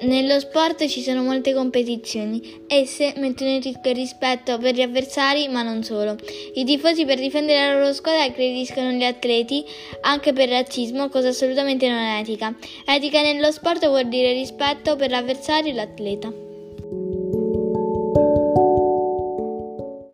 Nello sport ci sono molte competizioni. Esse mettono in rischio il rispetto per gli avversari, ma non solo. I tifosi per difendere la loro squadra aggrediscono gli atleti anche per razzismo, cosa assolutamente non etica. Etica nello sport vuol dire rispetto per l'avversario e l'atleta.